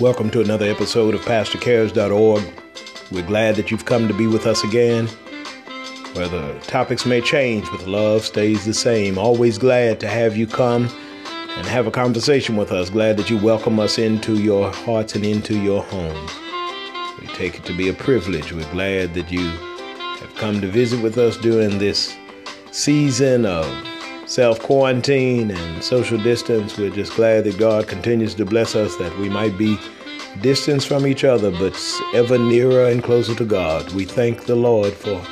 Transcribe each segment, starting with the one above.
Welcome to another episode of PastorCares.org. We're glad that you've come to be with us again. Where the topics may change, but the love stays the same. Always glad to have you come and have a conversation with us. Glad that you welcome us into your hearts and into your homes. We take it to be a privilege. We're glad that you have come to visit with us during this season of self quarantine and social distance. We're just glad that God continues to bless us that we might be distance from each other, but ever nearer and closer to God. We thank the Lord for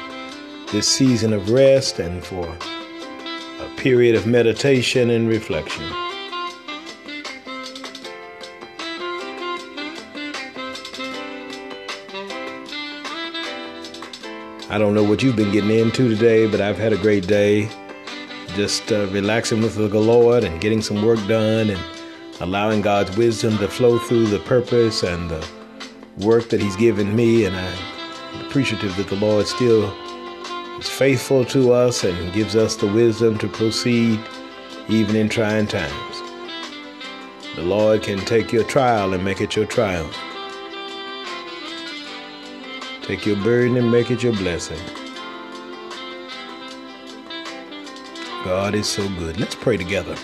this season of rest and for a period of meditation and reflection. I don't know what you've been getting into today, but I've had a great day. Just uh, relaxing with the Lord and getting some work done and allowing God's wisdom to flow through the purpose and the work that He's given me. And I'm appreciative that the Lord still is faithful to us and gives us the wisdom to proceed even in trying times. The Lord can take your trial and make it your triumph. Take your burden and make it your blessing. God is so good. Let's pray together.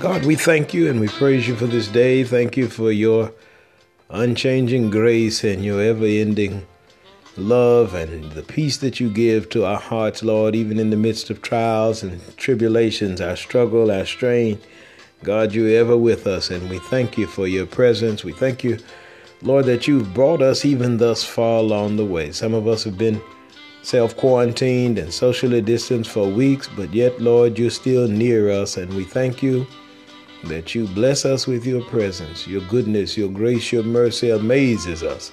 God, we thank you and we praise you for this day. Thank you for your unchanging grace and your ever ending love and the peace that you give to our hearts, Lord, even in the midst of trials and tribulations, our struggle, our strain. God, you're ever with us, and we thank you for your presence. We thank you Lord, that you've brought us even thus far along the way. Some of us have been self quarantined and socially distanced for weeks, but yet, Lord, you're still near us, and we thank you that you bless us with your presence. Your goodness, your grace, your mercy amazes us,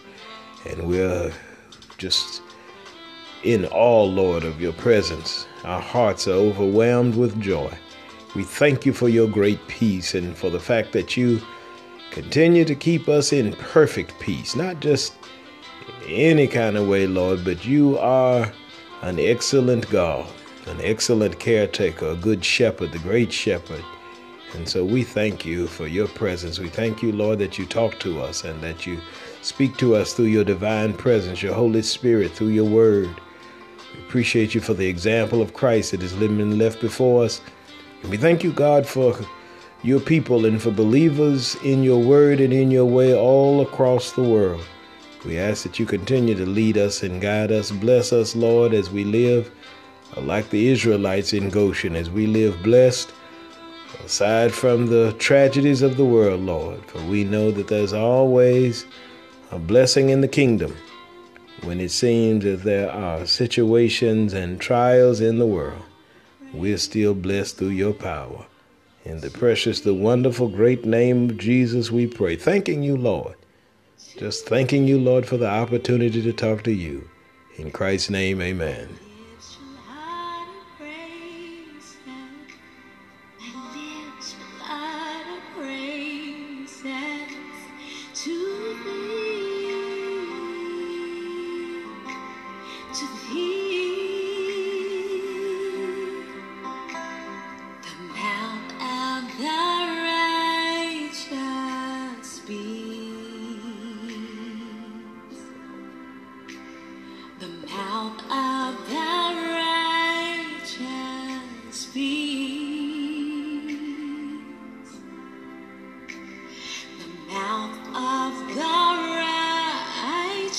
and we're just in awe, Lord, of your presence. Our hearts are overwhelmed with joy. We thank you for your great peace and for the fact that you Continue to keep us in perfect peace, not just any kind of way, Lord, but you are an excellent God, an excellent caretaker, a good shepherd, the great shepherd. And so we thank you for your presence. We thank you, Lord, that you talk to us and that you speak to us through your divine presence, your Holy Spirit, through your word. We appreciate you for the example of Christ that is living and left before us. And we thank you, God, for your people and for believers in your word and in your way all across the world. We ask that you continue to lead us and guide us. Bless us, Lord, as we live like the Israelites in Goshen, as we live blessed, aside from the tragedies of the world, Lord. For we know that there's always a blessing in the kingdom when it seems that there are situations and trials in the world. We're still blessed through your power. In the precious, the wonderful, great name of Jesus, we pray. Thanking you, Lord. Just thanking you, Lord, for the opportunity to talk to you. In Christ's name, amen.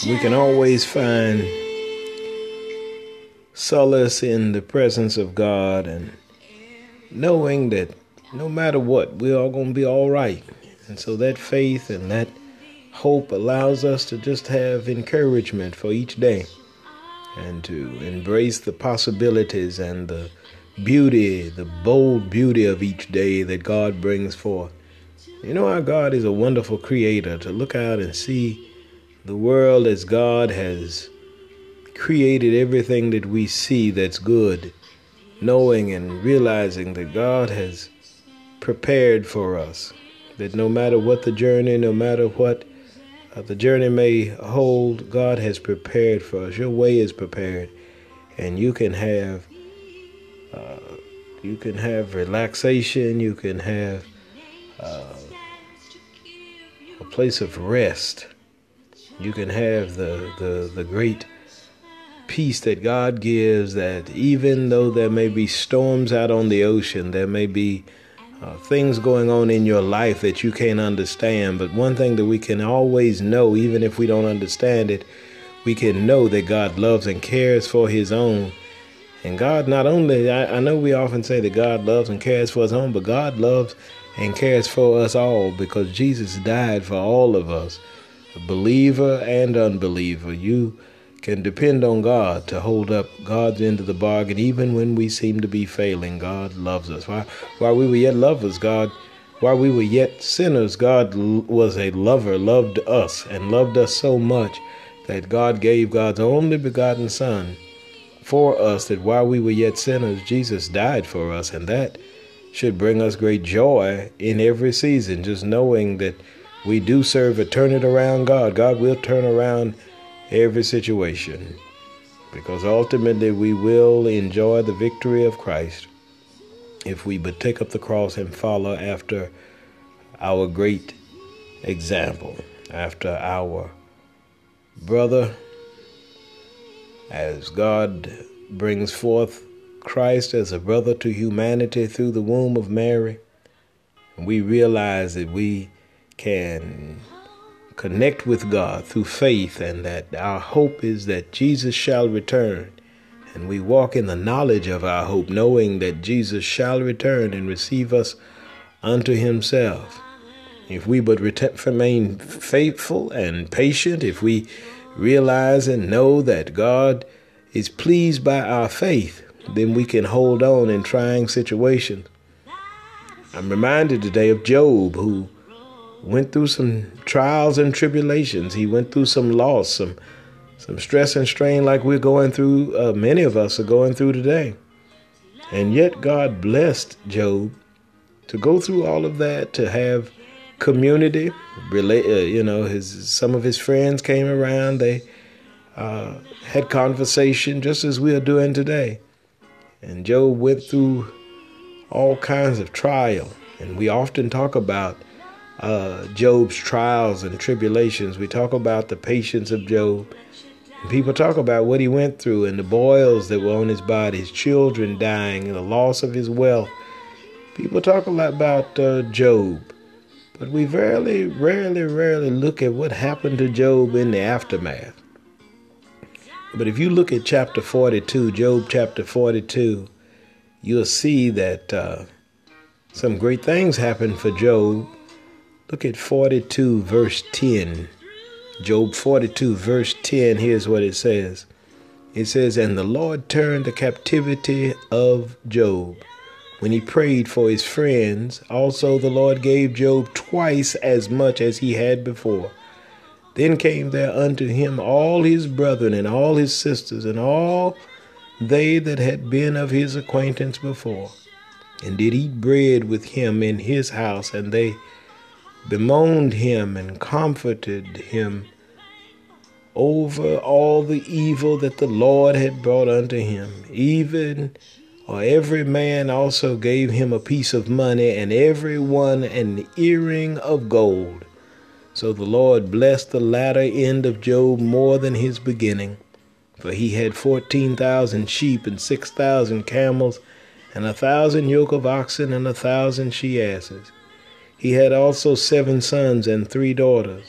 We can always find solace in the presence of God and knowing that no matter what, we're all going to be all right. And so that faith and that hope allows us to just have encouragement for each day and to embrace the possibilities and the beauty, the bold beauty of each day that God brings forth. You know, our God is a wonderful creator to look out and see the world as God has created everything that we see that's good, knowing and realizing that God has prepared for us, that no matter what the journey, no matter what uh, the journey may hold, God has prepared for us. Your way is prepared, and you can have uh, you can have relaxation, you can have uh, place of rest. You can have the, the, the great peace that God gives that even though there may be storms out on the ocean, there may be uh, things going on in your life that you can't understand. But one thing that we can always know, even if we don't understand it, we can know that God loves and cares for His own. And God not only, I, I know we often say that God loves and cares for His own, but God loves and cares for us all because Jesus died for all of us, believer and unbeliever. You can depend on God to hold up God's end of the bargain, even when we seem to be failing. God loves us. While, while we were yet lovers, God, while we were yet sinners, God was a lover, loved us, and loved us so much that God gave God's only begotten Son for us, that while we were yet sinners, Jesus died for us, and that should bring us great joy in every season, just knowing that we do serve a turn it around God. God will turn around every situation because ultimately we will enjoy the victory of Christ if we but take up the cross and follow after our great example, after our brother, as God brings forth Christ as a brother to humanity through the womb of Mary, we realize that we can connect with God through faith, and that our hope is that Jesus shall return. And we walk in the knowledge of our hope, knowing that Jesus shall return and receive us unto himself. If we but remain faithful and patient, if we realize and know that God is pleased by our faith, then we can hold on in trying situations. I'm reminded today of Job, who went through some trials and tribulations. He went through some loss, some some stress and strain like we're going through, uh, many of us are going through today. And yet God blessed Job to go through all of that, to have community. Uh, you know, his some of his friends came around. They uh, had conversation just as we are doing today. And Job went through all kinds of trial. And we often talk about uh, Job's trials and tribulations. We talk about the patience of Job. People talk about what he went through and the boils that were on his body, his children dying, and the loss of his wealth. People talk a lot about uh, Job, but we rarely, rarely, rarely look at what happened to Job in the aftermath. But if you look at chapter 42, Job chapter 42, you'll see that uh, some great things happened for Job Look at 42, verse 10. Job 42, verse 10, here's what it says. It says, And the Lord turned the captivity of Job. When he prayed for his friends, also the Lord gave Job twice as much as he had before. Then came there unto him all his brethren and all his sisters and all they that had been of his acquaintance before, and did eat bread with him in his house, and they bemoaned him and comforted him over all the evil that the Lord had brought unto him. Even or every man also gave him a piece of money, and every one an earring of gold. So the Lord blessed the latter end of Job more than his beginning, for he had fourteen thousand sheep and six thousand camels, and a thousand yoke of oxen and a thousand she asses. He had also seven sons and three daughters.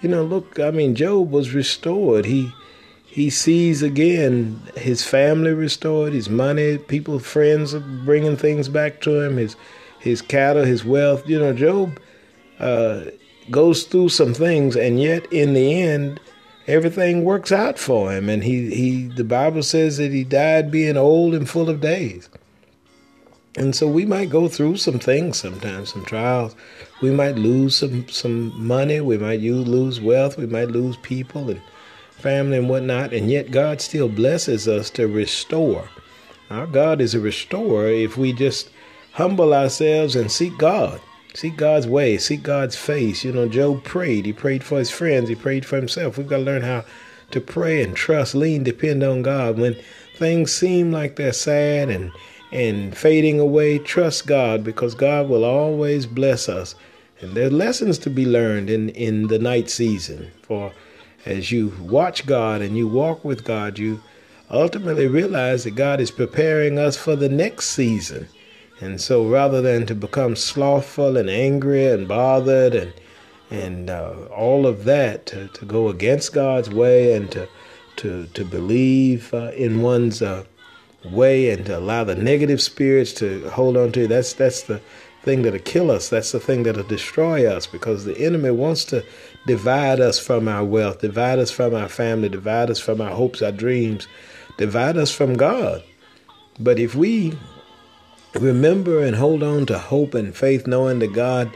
You know, look, I mean, Job was restored. He he sees again his family restored, his money, people, friends are bringing things back to him, his his cattle, his wealth. You know, Job uh, goes through some things, and yet in the end, everything works out for him. And he he the Bible says that he died being old and full of days. And so we might go through some things sometimes, some trials. We might lose some some money. We might lose wealth. We might lose people and family and whatnot. And yet God still blesses us to restore. Our God is a restorer if we just humble ourselves and seek God. Seek God's way, seek God's face. You know, Job prayed. He prayed for his friends, he prayed for himself. We've got to learn how to pray and trust, lean, depend on God. When things seem like they're sad and and fading away, trust God because God will always bless us And there are lessons to be learned in, in the night season. For as you watch God and you walk with God, you ultimately realize that God is preparing us for the next season. And so rather than to become slothful and angry and bothered and and uh, all of that to, to go against God's way and to to to believe uh, in one's uh, way and to allow the negative spirits to hold on to you. That's that's the thing that'll kill us. That's the thing that'll destroy us because the enemy wants to divide us from our wealth, divide us from our family, divide us from our hopes, our dreams, divide us from God. But if we remember and hold on to hope and faith, knowing that God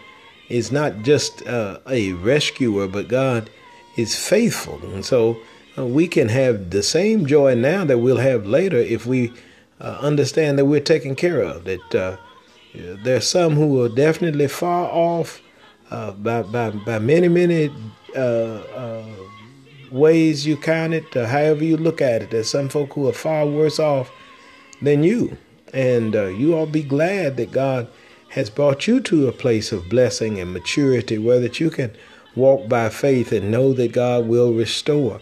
is not just uh, a rescuer, but God is faithful. And so we can have the same joy now that we'll have later if we uh, understand that we're taken care of. That uh, there's some who are definitely far off uh, by, by, by many, many uh, ways you count it, however you look at it. There's some folk who are far worse off than you. And you all be glad that God has brought you to a place of blessing and maturity where that you can walk by faith and know that God will restore.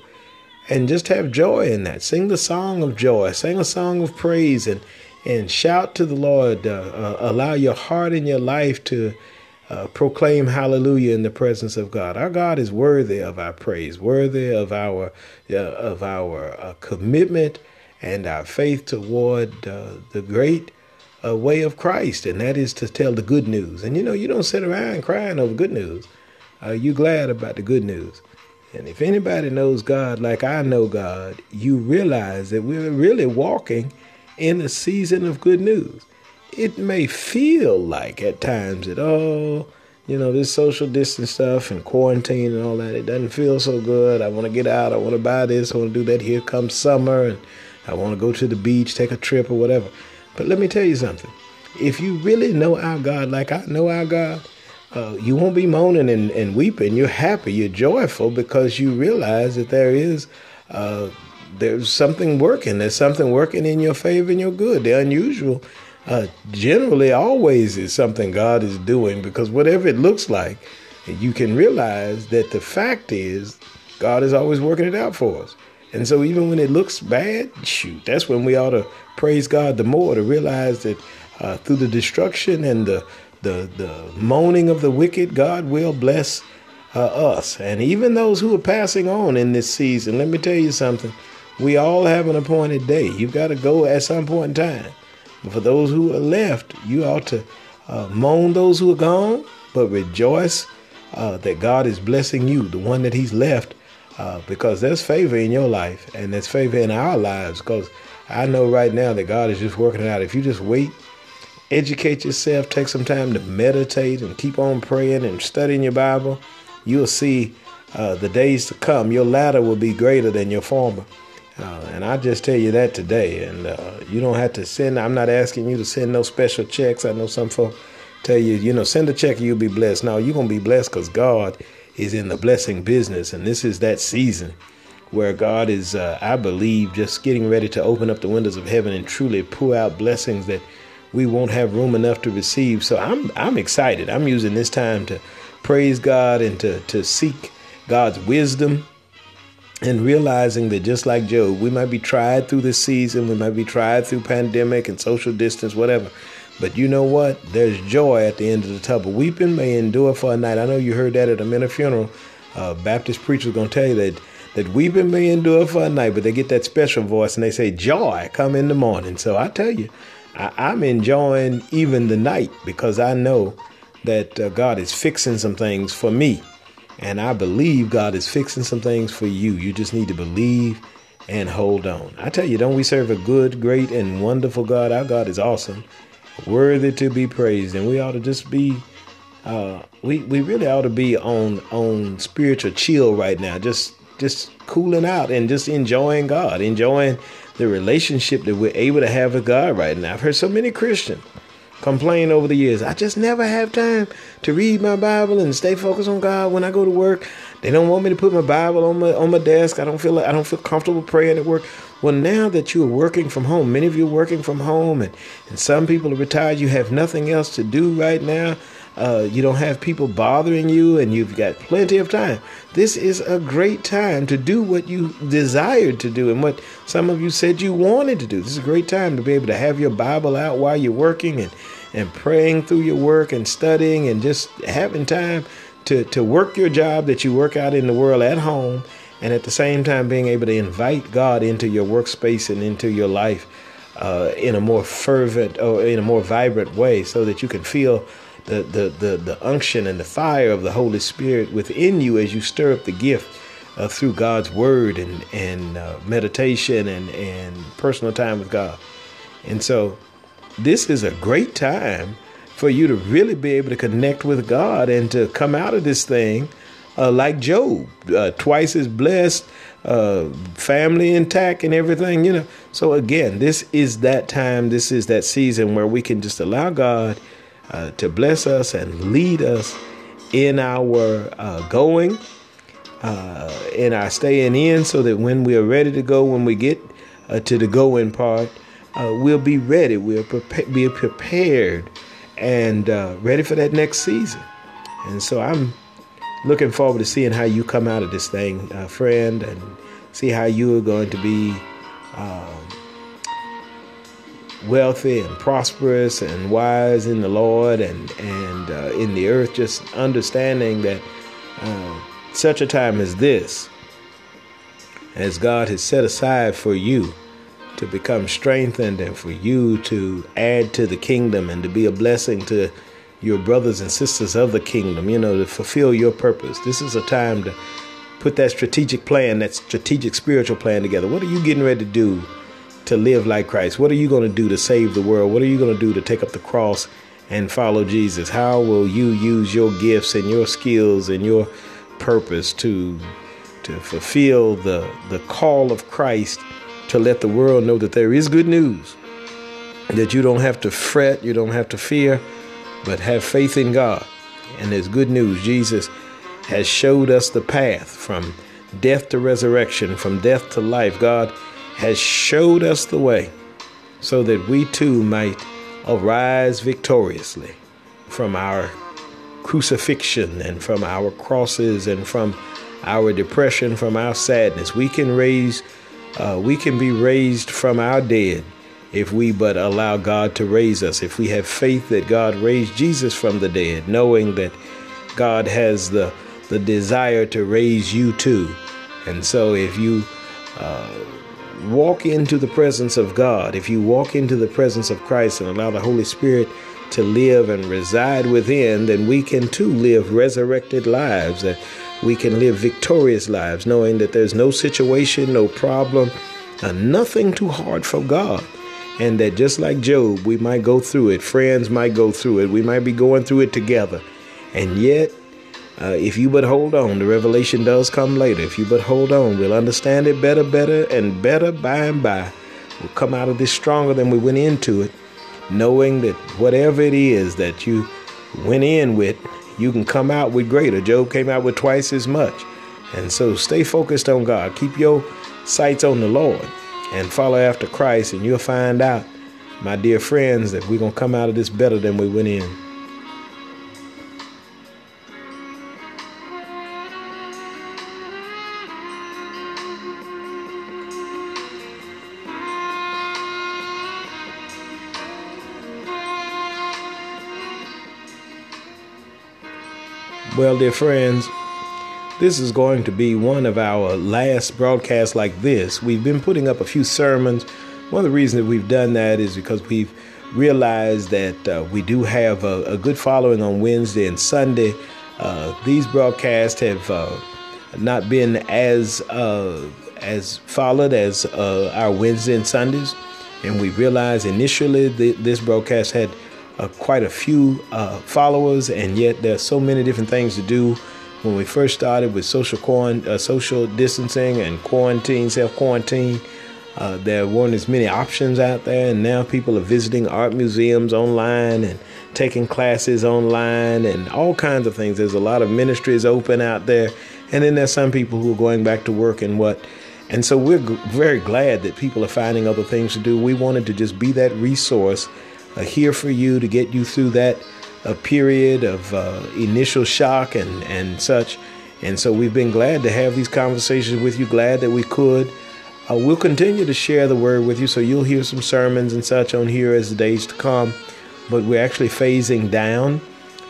And just have joy in that. Sing the song of joy. Sing a song of praise and and shout to the Lord. Uh, uh, allow your heart and your life to uh, proclaim hallelujah in the presence of God. Our God is worthy of our praise, worthy of our uh, of our uh, commitment and our faith toward uh, the great way of Christ, and that is to tell the good news. And you know, you don't sit around crying over good news. Are you glad about the good news? And if anybody knows God like I know God, you realize that we're really walking in a season of good news. It may feel like at times that, oh, you know, this social distance stuff and quarantine and all that, it doesn't feel so good. I want to get out. I want to buy this. I want to do that. Here comes summer and I want to go to the beach, take a trip or whatever. But let me tell you something. If you really know our God like I know our God, uh, you won't be moaning and, and, weeping. You're happy. You're joyful because you realize that there is uh, there's something working. There's something working in your favor and your good. The unusual uh, generally always is something God is doing because whatever it looks like, you can realize that the fact is God is always working it out for us. And so even when it looks bad, shoot, that's when we ought to praise God the more to realize that uh, through the destruction and the, the the moaning of the wicked, God will bless uh, us and even those who are passing on in this season. Let me tell you something: we all have an appointed day. You've got to go at some point in time. But for those who are left, you ought to uh, moan those who are gone, but rejoice uh, that God is blessing you, the one that He's left uh, because there's favor in your life and there's favor in our lives. Because I know right now that God is just working it out. If you just wait, educate yourself, take some time to meditate and keep on praying and studying your Bible, you'll see uh, the days to come. Your latter will be greater than your former. Uh, and I just tell you that today. And uh, you don't have to send, I'm not asking you to send no special checks. I know some folks tell you, you know, send a check and you'll be blessed. No, you're going to be blessed because God is in the blessing business, and this is that season where God is, uh, I believe, just getting ready to open up the windows of heaven and truly pour out blessings that we won't have room enough to receive. So I'm I'm excited. I'm using this time to praise God and to to seek God's wisdom and realizing that just like Job, we might be tried through this season, we might be tried through pandemic and social distance, whatever. But you know what? There's joy at the end of the tunnel. Weeping may endure for a night. I know you heard that at a minute funeral. Uh, Baptist preacher's gonna tell you that that weeping may endure for a night, but they get that special voice and they say joy come in the morning. So I tell you, I, I'm enjoying even the night because I know that uh, God is fixing some things for me, and I believe God is fixing some things for you. You just need to believe and hold on. I tell you, don't we serve a good, great, and wonderful God? Our God is awesome worthy to be praised, and we ought to just be. Uh, we we really ought to be on on spiritual chill right now, just just cooling out and just enjoying God, enjoying the relationship that we're able to have with God right now. I've heard so many Christians complain over the years. I just never have time to read my Bible and stay focused on God when I go to work. They don't want me to put my Bible on my on my desk. I don't feel like I don't feel comfortable praying at work. Well, now that you are working from home, many of you are working from home, and, and some people are retired, you have nothing else to do right now. Uh, you don't have people bothering you, and you've got plenty of time. This is a great time to do what you desired to do and what some of you said you wanted to do. This is a great time to be able to have your Bible out while you're working and, and praying through your work and studying and just having time to, to work your job that you work out in the world at home and at the same time being able to invite God into your workspace and into your life uh, in a more fervent or in a more vibrant way so that you can feel the, the, the, the unction and the fire of the Holy Spirit within you as you stir up the gift uh, through God's word and, and uh, meditation and, and personal time with God. And so this is a great time for you to really be able to connect with God and to come out of this thing uh, like Job, uh, twice as blessed, uh, family intact, and everything, you know. So, again, this is that time, this is that season where we can just allow God uh, to bless us and lead us in our uh, going, uh, in our staying in, so that when we are ready to go, when we get to the going part, we'll be ready, we'll prepa- be prepared and ready for that next season. And so I'm looking forward to seeing how you come out of this thing, uh, friend, and see how you are going to be wealthy and prosperous and wise in the Lord and and uh, in the earth. Just understanding that uh, such a time as this, as God has set aside for you to become strengthened and for you to add to the kingdom and to be a blessing to your brothers and sisters of the kingdom, you know, to fulfill your purpose. This is a time to put that strategic plan, that strategic spiritual plan together. What are you getting ready to do to live like Christ? What are you going to do to save the world? What are you going to do to take up the cross and follow Jesus? How will you use your gifts and your skills and your purpose to to fulfill the the call of Christ to let the world know that there is good news? That you don't have to fret, you don't have to fear, but have faith in God. And there's good news. Jesus has showed us the path from death to resurrection, from death to life. God has showed us the way so that we too might arise victoriously from our crucifixion and from our crosses and from our depression, from our sadness. We can raise, uh, we can be raised from our dead if we but allow God to raise us, if we have faith that God raised Jesus from the dead, knowing that God has the, the desire to raise you too. And so if you uh, walk into the presence of God, if you walk into the presence of Christ and allow the Holy Spirit to live and reside within, then we can too live resurrected lives, that we can live victorious lives, knowing that there's no situation, no problem, nothing too hard for God and that just like Job, we might go through it. Friends might go through it. We might be going through it together. And yet, uh, if you but hold on, the revelation does come later. If you but hold on, we'll understand it better, better, and better by and by. We'll come out of this stronger than we went into it, knowing that whatever it is that you went in with, you can come out with greater. Job came out with twice as much. And so stay focused on God. Keep your sights on the Lord and follow after Christ, and you'll find out, my dear friends, that we're going to come out of this better than we went in. Well, dear friends, this is going to be one of our last broadcasts like this. We've been putting up a few sermons. One of the reasons that we've done that is because we've realized that uh, we do have a, a, good following on Wednesday and Sunday. Uh, these broadcasts have uh, not been as uh, as followed as uh, our Wednesday and Sundays, and we realized initially that this broadcast had uh, quite a few followers, and yet there's so many different things to do when we first started with social uh, social distancing and quarantine, self quarantine, uh, there weren't as many options out there, and now people are visiting art museums online and taking classes online and all kinds of things. There's a lot of ministries open out there, and then there's some people who are going back to work and what. And so we're g- very glad that people are finding other things to do. We wanted to just be that resource uh, here for you to get you through that a period of uh, initial shock and, and such. And so we've been glad to have these conversations with you, glad that we could. Uh, we'll continue to share the word with you, so you'll hear some sermons and such on here as the days to come. But we're actually phasing down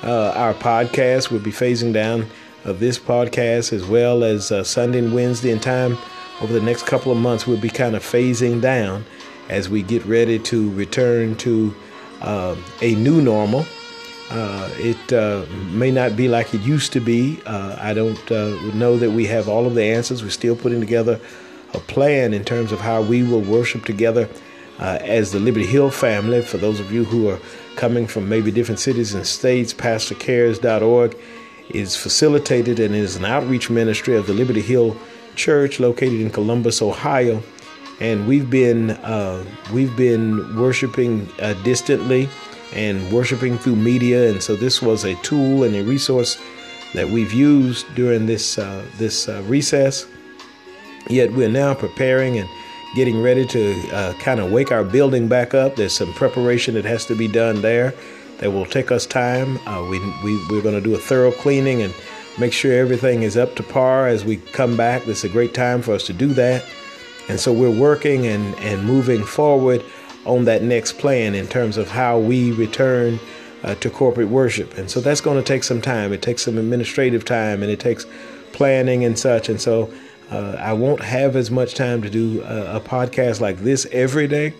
uh, our podcast. We'll be phasing down of uh, this podcast as well as uh, Sunday and Wednesday in time over the next couple of months. We'll be kind of phasing down as we get ready to return to uh, a new normal. Uh, it uh, may not be like it used to be. Uh, I don't uh, know that we have all of the answers. We're still putting together a plan in terms of how we will worship together uh, as the Liberty Hill family. For those of you who are coming from maybe different cities and states, PastorCares.org is facilitated and is an outreach ministry of the Liberty Hill Church located in Columbus, Ohio and we've been uh, we've been worshiping uh, distantly and worshiping through media, and so this was a tool and a resource that we've used during this uh, this uh, recess. Yet we're now preparing and getting ready to uh, kind of wake our building back up. There's some preparation that has to be done there that will take us time. Uh, we, we we're going to do a thorough cleaning and make sure everything is up to par as we come back. This is a great time for us to do that. And so we're working and, and moving forward on that next plan in terms of how we return uh, to corporate worship. And so that's going to take some time. It takes some administrative time and it takes planning and such. And so uh, I won't have as much time to do a, a podcast like this every day,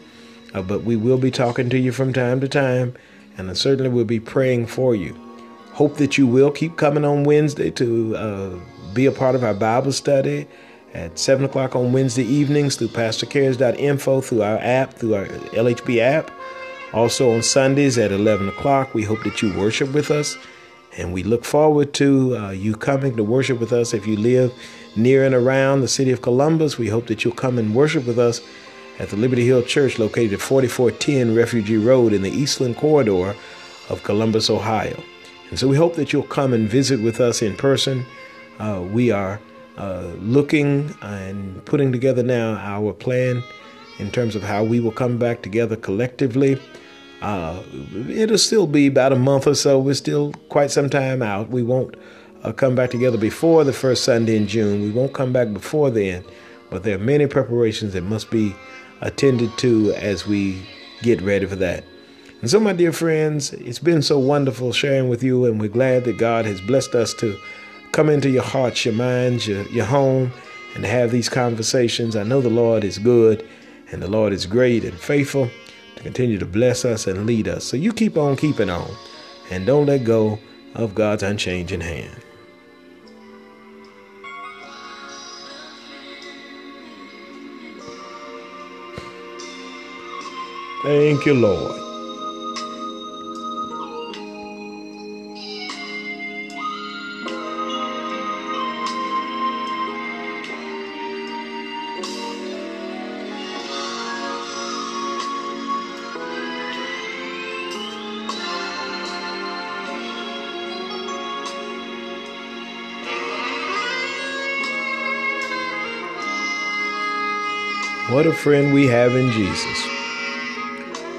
uh, but we will be talking to you from time to time. And I certainly will be praying for you. Hope that you will keep coming on Wednesday to uh, be a part of our Bible study at 7 o'clock on Wednesday evenings through pastorcares.info, through our app, through our LHB app. Also on Sundays at 11 o'clock, we hope that you worship with us. And we look forward to uh, you coming to worship with us. If you live near and around the city of Columbus, we hope that you'll come and worship with us at the Liberty Hill Church located at 4410 Refugee Road in the Eastland Corridor of Columbus, Ohio. And so we hope that you'll come and visit with us in person. Uh, we are uh, looking and putting together now our plan in terms of how we will come back together collectively. Uh, it'll still be about a month or so. We're still quite some time out. We won't uh, come back together before the first Sunday in June. We won't come back before then, but there are many preparations that must be attended to as we get ready for that. And so, my dear friends, it's been so wonderful sharing with you, and we're glad that God has blessed us to come into your hearts, your minds, your, your home, and have these conversations. I know the Lord is good and the Lord is great and faithful to continue to bless us and lead us. So you keep on keeping on and don't let go of God's unchanging hand. Thank you, Lord. What a friend we have in Jesus.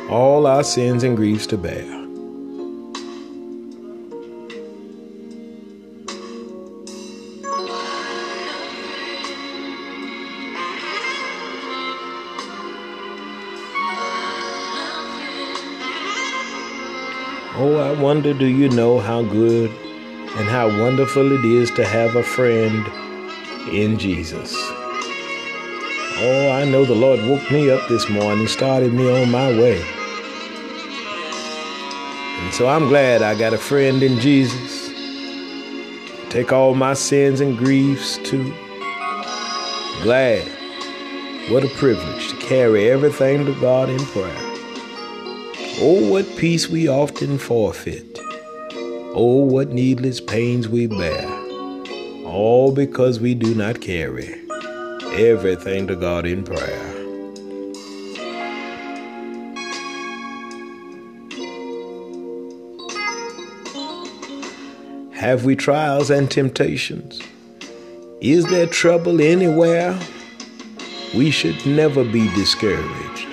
All our sins and griefs to bear. Oh, I wonder do you know how good and how wonderful it is to have a friend in Jesus? Oh, I know the Lord woke me up this morning, started me on my way. And so I'm glad I got a friend in Jesus. Take all my sins and griefs to. Glad. What a privilege to carry everything to God in prayer. Oh, what peace we often forfeit. Oh, what needless pains we bear. All because we do not carry everything to God in prayer. Have we trials and temptations? Is there trouble anywhere? We should never be discouraged.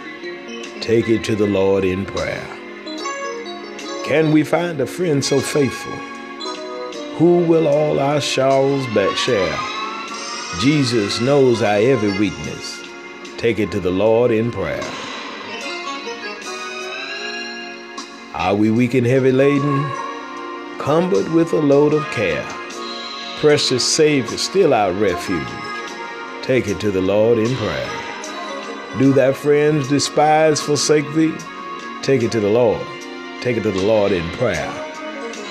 Take it to the Lord in prayer. Can we find a friend so faithful? Who will all our sorrows share? Jesus knows our every weakness. Take it to the Lord in prayer. Are we weak and heavy laden, cumbered with a load of care? Precious Savior, still our refuge. Take it to the Lord in prayer. Do thy friends despise, forsake thee? Take it to the Lord. Take it to the Lord in prayer.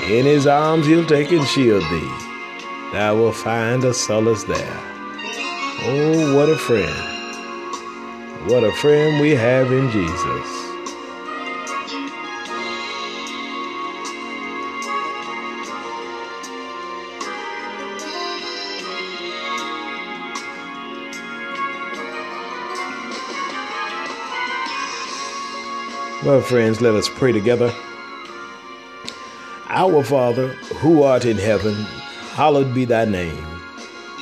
In his arms he'll take and shield thee. Thou wilt find a solace there. Oh, what a friend. What a friend we have in Jesus. Well, friends, let us pray together. Our Father, who art in heaven, hallowed be thy name.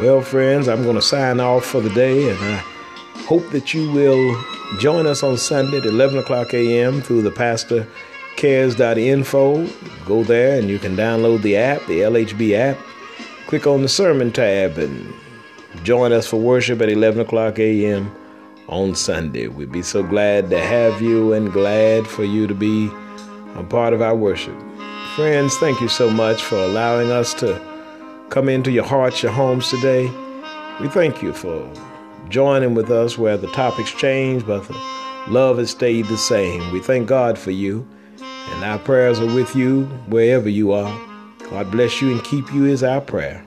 Well, friends, I'm going to sign off for the day, and I hope that you will join us on Sunday at 11 o'clock a.m. through the pastorcares.info. Go there and you can download the app, the LHB app. Click on the sermon tab and join us for worship at 11 o'clock a.m. on Sunday. We'd be so glad to have you and glad for you to be a part of our worship. Friends, thank you so much for allowing us to come into your hearts, your homes today. We thank you for joining with us where the topics change, but the love has stayed the same. We thank God for you, and our prayers are with you wherever you are. God bless you and keep you is our prayer.